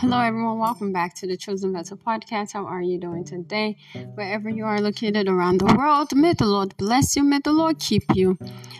Hello, everyone. Welcome back to the Chosen Vessel podcast. How are you doing today? Wherever you are located around the world, may the Lord bless you. May the Lord keep you.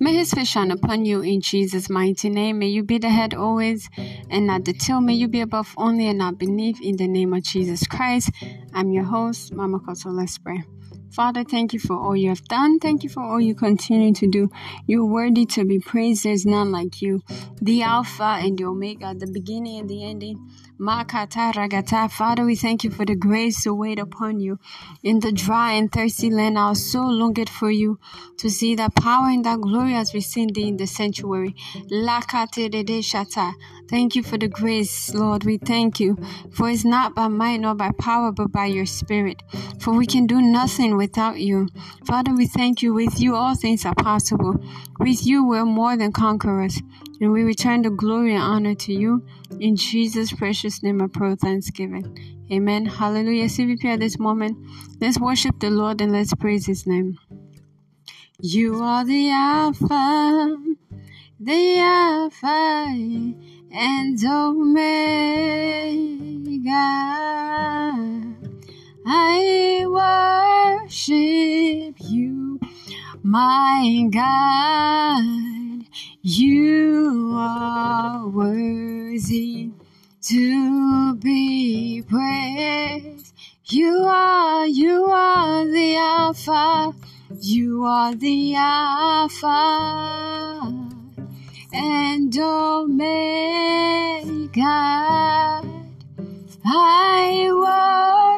May His face shine upon you in Jesus' mighty name. May you be the head always and not the tail. May you be above only and not beneath in the name of Jesus Christ. I'm your host, Mama Kosso. Let's pray. Father, thank you for all you have done. Thank you for all you continue to do. You're worthy to be praised. There's none like you. The Alpha and the Omega, the beginning and the ending. Makata Ragata. Father, we thank you for the grace to wait upon you. In the dry and thirsty land, I was so longed for you to see that power and that glory as we sing thee in the sanctuary. Shata. Thank you for the grace, Lord. We thank you. For it's not by might nor by power, but by your spirit. For we can do nothing without you. Father, we thank you. With you, all things are possible. With you, we're more than conquerors. And we return the glory and honor to you. In Jesus' precious name, I pray thanksgiving. Amen. Hallelujah. CVP at this moment, let's worship the Lord and let's praise his name. You are the Alpha, the Alpha and Omega. I worship you, my God. The Alpha and Omega. I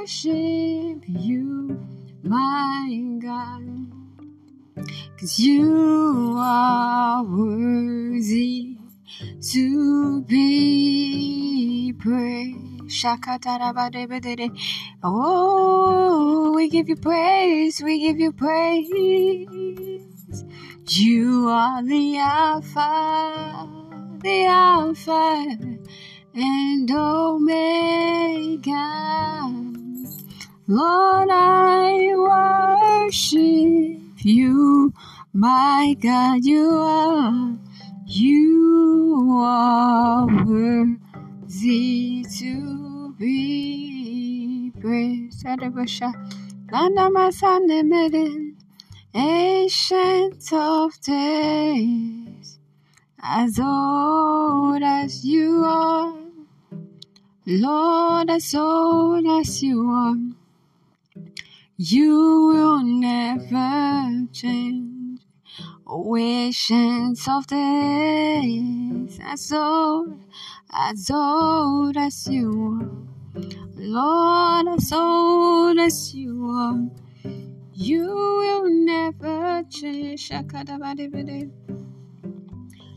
worship you, my God. Cause you are worthy to be praised. Oh, we give you praise, we give you praise. You are the Alpha, the Alpha and Omega. Lord, I worship you, my God, you are, you are worthy to be praised. Nana Masane Meden, ancient of days, as old as you are, Lord, as old as you are. You will never change. Oceans of days, as old, as old as you are. Lord, as old as you are. You will never change.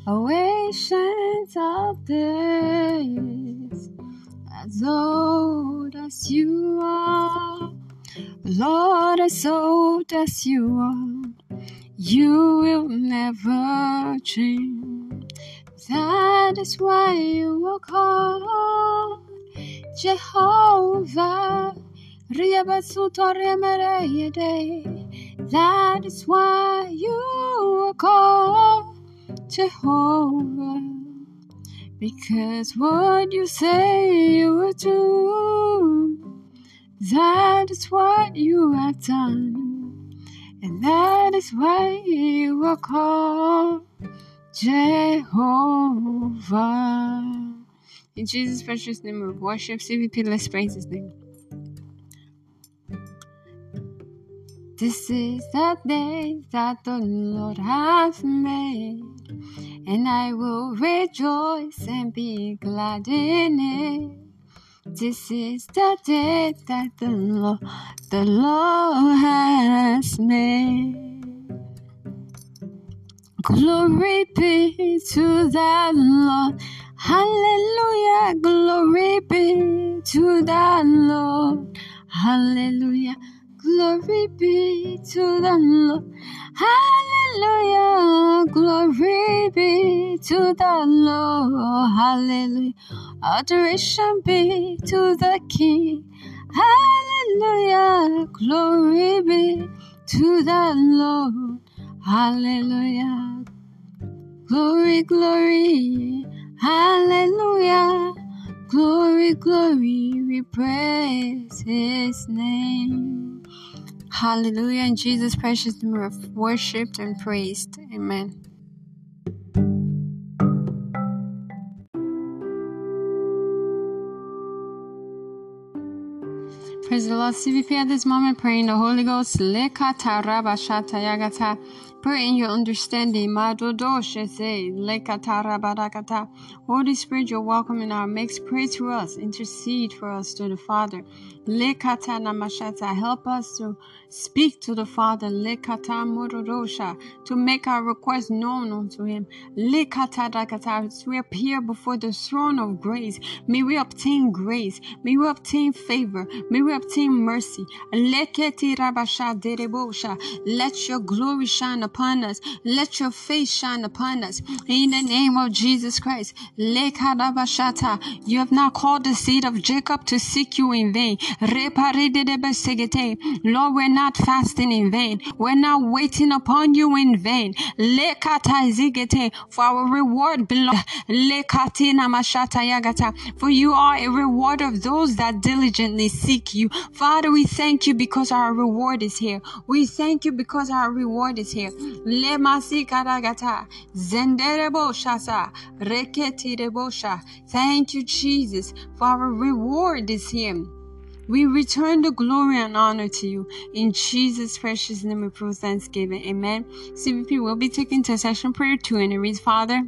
Oceans of days, as old as you are. Lord, as old as you are, you will never change. That is why you are called Jehovah. That is why you are called Jehovah. Because what you say you will do. That is what you have done, and that is why you are called Jehovah. In Jesus' precious name of worship, CVP, let's praise his name. This is the day that the Lord has made, and I will rejoice and be glad in it. This is the day that the Lord, the Lord has made. Glory be to the Lord. Hallelujah. Glory be to the Lord. Hallelujah. Glory be to the Lord. Hallelujah. Glory be to the Lord. Hallelujah. Adoration be to the King. Hallelujah. Glory be to the Lord. Hallelujah. Glory, glory. Hallelujah. Glory, glory, we praise his name. Hallelujah. In Jesus' precious name, we worshipped and praised. Amen. Praise the Lord. CVP at this moment, praying the Holy Ghost. In your understanding. Holy Spirit, you're welcome in our mix. Pray to us. Intercede for us to the Father. Help us to speak to the Father. To make our request known unto Him. As we appear before the throne of grace, may we obtain grace. May we obtain favor. May we obtain mercy. Let your glory shine upon us. Let your face shine upon us. In the name of Jesus Christ. You have not called the seed of Jacob to seek you in vain. Lord, we're not fasting in vain. We're not waiting upon you in vain. For our reward belongs. For you are a reward of those that diligently seek you. Father, we thank you because our reward is here. We thank you because our reward is here. Thank you, Jesus, for our reward is here. We return the glory and honor to you. In Jesus' precious name we pray thanksgiving. Amen. CVP will be taking intercession prayer two and it reads, Father,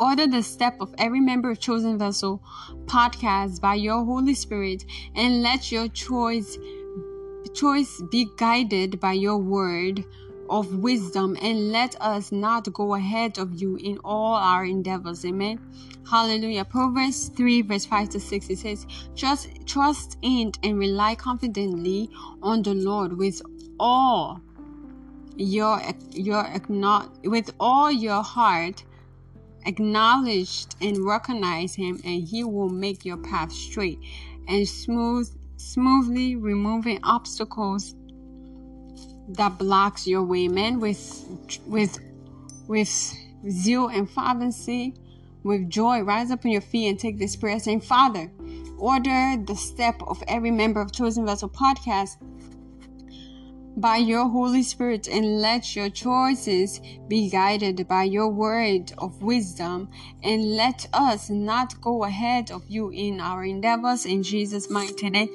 order the step of every member of Chosen Vessel podcast by your Holy Spirit and let your choice choice be guided by your word of wisdom and let us not go ahead of you in all our endeavors. Amen. Hallelujah. Proverbs 3 verse 5 to 6 it says, Just trust in and rely confidently on the Lord with all your your with all your heart acknowledge and recognize him and he will make your path straight and smooth smoothly removing obstacles that blocks your way, man, with with with zeal and fervency, with joy. Rise up on your feet and take this prayer, saying, Father, order the step of every member of Chosen Vessel podcast by your Holy Spirit and let your choices be guided by your word of wisdom and let us not go ahead of you in our endeavors in Jesus' mighty name.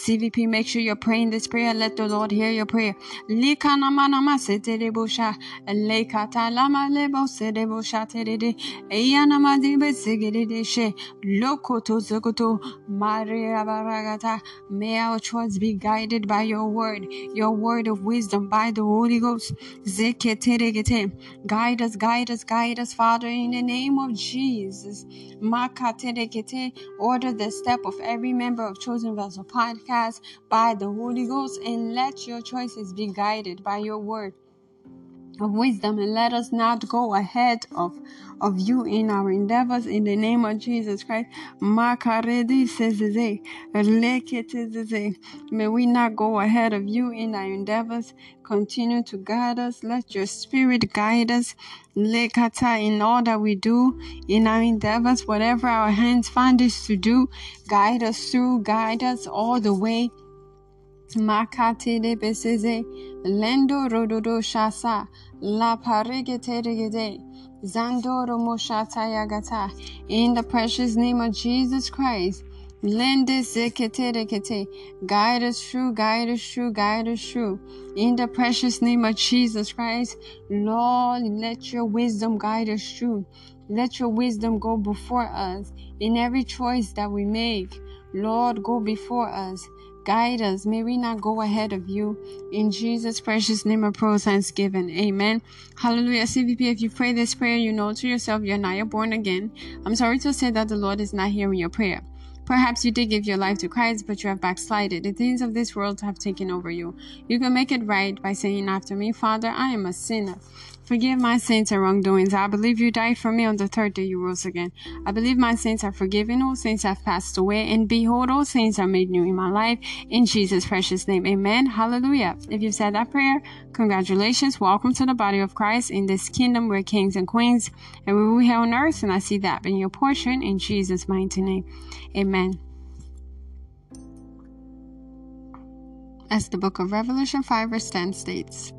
CVP, make sure you're praying this prayer. Let the Lord hear your prayer. Baragata. May our choice be guided by your word, your word of wisdom by the Holy Ghost. Guide us, guide us, guide us, Father, in the name of Jesus. Order the step of every member of Chosen Vessel Podcast by the Holy Ghost and let your choices be guided by your word of wisdom and let us not go ahead of of you in our endeavors in the name of Jesus Christ. May we not go ahead of you in our endeavors. Continue to guide us. Let your spirit guide us. Lekata In all that we do in our endeavors, whatever our hands find us to do, guide us through, guide us all the way. Makate de beseze, lendo rododo shasa, la parigete regede. Zandoro Moshata Yagata. In the precious name of Jesus Christ. Lende Zeketerekete. Guide us through, guide us through, guide us through. In the precious name of Jesus Christ. Lord, let your wisdom guide us through. Let your wisdom go before us in every choice that we make. Lord, go before us. Guide us. May we not go ahead of you. In Jesus' precious name of pro thanksgiving. Amen. Hallelujah. CVP, if you pray this prayer, you know to yourself you're not born again. I'm sorry to say that the Lord is not hearing your prayer. Perhaps you did give your life to Christ, but you have backslided. The things of this world have taken over you. You can make it right by saying after me, Father, I am a sinner. Forgive my sins and wrongdoings. I believe you died for me on the third day you rose again. I believe my sins are forgiven, all sins have passed away, and behold, all sins are made new in my life. In Jesus' precious name, amen. Hallelujah. If you've said that prayer, congratulations. Welcome to the body of Christ. In this kingdom, we're kings and queens, and we will here on earth, and I see that being your portion in Jesus' mighty name. Amen. As the book of Revelation 5 verse 10 states,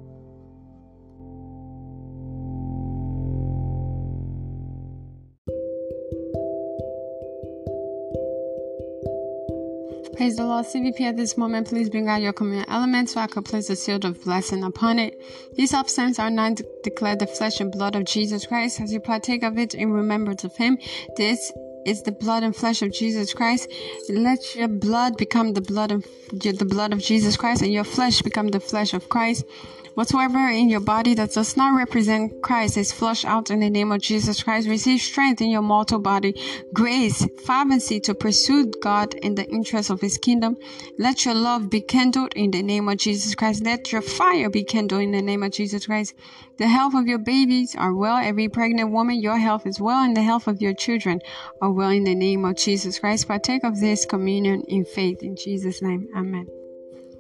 Praise the Lord. CVP at this moment, please bring out your communion element so I could place the seal of blessing upon it. These substances are not de- declared the flesh and blood of Jesus Christ. As you partake of it in remembrance of Him, this is the blood and flesh of Jesus Christ. Let your blood become the blood of the blood of Jesus Christ, and your flesh become the flesh of Christ. Whatsoever in your body that does not represent Christ is flushed out in the name of Jesus Christ. Receive strength in your mortal body, grace, fervency to pursue God in the interest of His kingdom. Let your love be kindled in the name of Jesus Christ. Let your fire be kindled in the name of Jesus Christ. The health of your babies are well. Every pregnant woman, your health is well, and the health of your children are well in the name of Jesus Christ. Partake of this communion in faith in Jesus' name. Amen.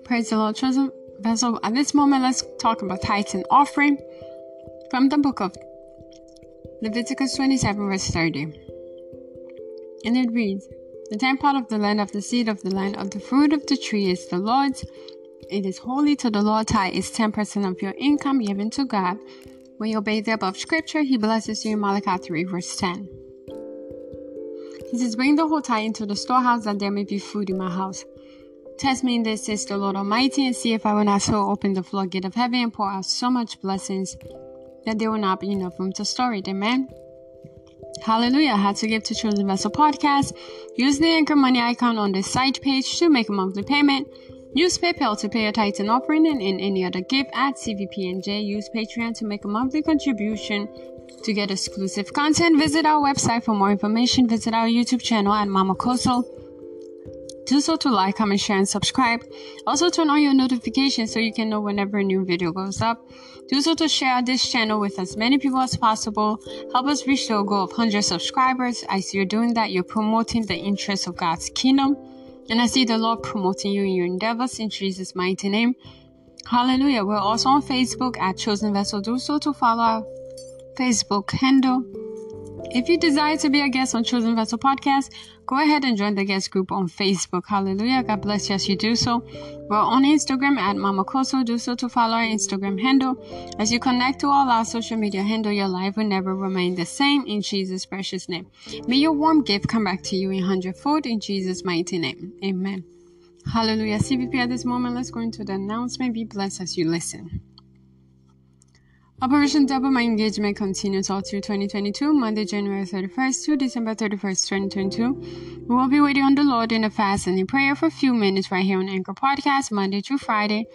Praise the Lord. Chosen vessel. At this moment, let's talk about tithes and offering from the book of Leviticus 27, verse 30. And it reads The tenth part of the land of the seed of the land of the fruit of the tree is the Lord's. It is holy to the Lord. Tithe is 10% of your income given to God. When you obey the above scripture, He blesses you in Malachi 3, verse 10. He says, Bring the whole tithe into the storehouse that there may be food in my house. Test me in this, says the Lord Almighty, and see if I will not so open the floodgate of heaven and pour out so much blessings that there will not be enough room to store it. Amen. Hallelujah. How to give to Chosen Vessel Podcast. Use the Anchor Money icon on the site page to make a monthly payment. Use PayPal to pay a Titan offering and in any other gift at CVPNJ. Use Patreon to make a monthly contribution to get exclusive content. Visit our website for more information. Visit our YouTube channel at Mama Kosso. Do so to like, comment, share, and subscribe. Also turn on your notifications so you can know whenever a new video goes up. Do so to share this channel with as many people as possible. Help us reach the goal of 100 subscribers. As you're doing that, you're promoting the interests of God's kingdom. And I see the Lord promoting you in your endeavors in Jesus' mighty name. Hallelujah. We're also on Facebook at Chosen Vessel. Do so to follow our Facebook handle. If you desire to be a guest on Chosen Vessel Podcast, go ahead and join the guest group on Facebook. Hallelujah. God bless you as you do so. We're on Instagram at Mama Kosso. Do so to follow our Instagram handle. As you connect to all our social media handle, your life will never remain the same in Jesus' precious name. May your warm gift come back to you in hundredfold in Jesus' mighty name. Amen. Hallelujah. CVP at this moment, let's go into the announcement. Be blessed as you listen. Operation Double My Engagement continues all through 2022, Monday, January 31st to December 31st, 2022. We will be waiting on the Lord in a fast and in prayer for a few minutes right here on Anchor Podcast, Monday through Friday,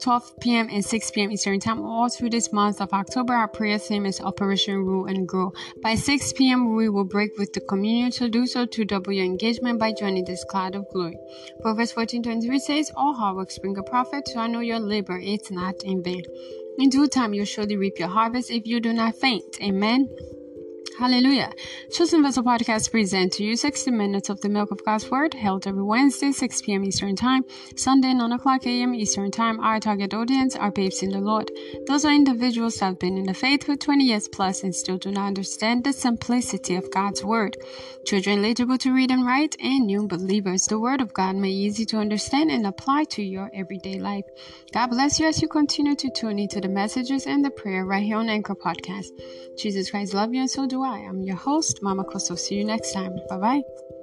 12 p.m. and 6 p.m. Eastern Time. All through this month of October, our prayer theme is Operation Rule and Grow. By 6 p.m., we will break with the communion to do so to double your engagement by joining this cloud of glory. Proverbs 14:23 says, All hard work bring a profit, so I know your labor is not in vain. In due time, you'll surely reap your harvest if you do not faint. Amen. Hallelujah. Chosen Vessel Podcast present to you 60 minutes of the milk of God's Word, held every Wednesday, 6 p.m. Eastern Time, Sunday, 9 o'clock a.m. Eastern Time. Our target audience are babes in the Lord. Those are individuals that have been in the faith for 20 years plus and still do not understand the simplicity of God's Word. Children eligible to read and write, and new believers. The Word of God may be easy to understand and apply to your everyday life. God bless you as you continue to tune into the messages and the prayer right here on Anchor Podcast. Jesus Christ love you and so do I. I'm your host, Mama Kosso. See you next time. Bye bye.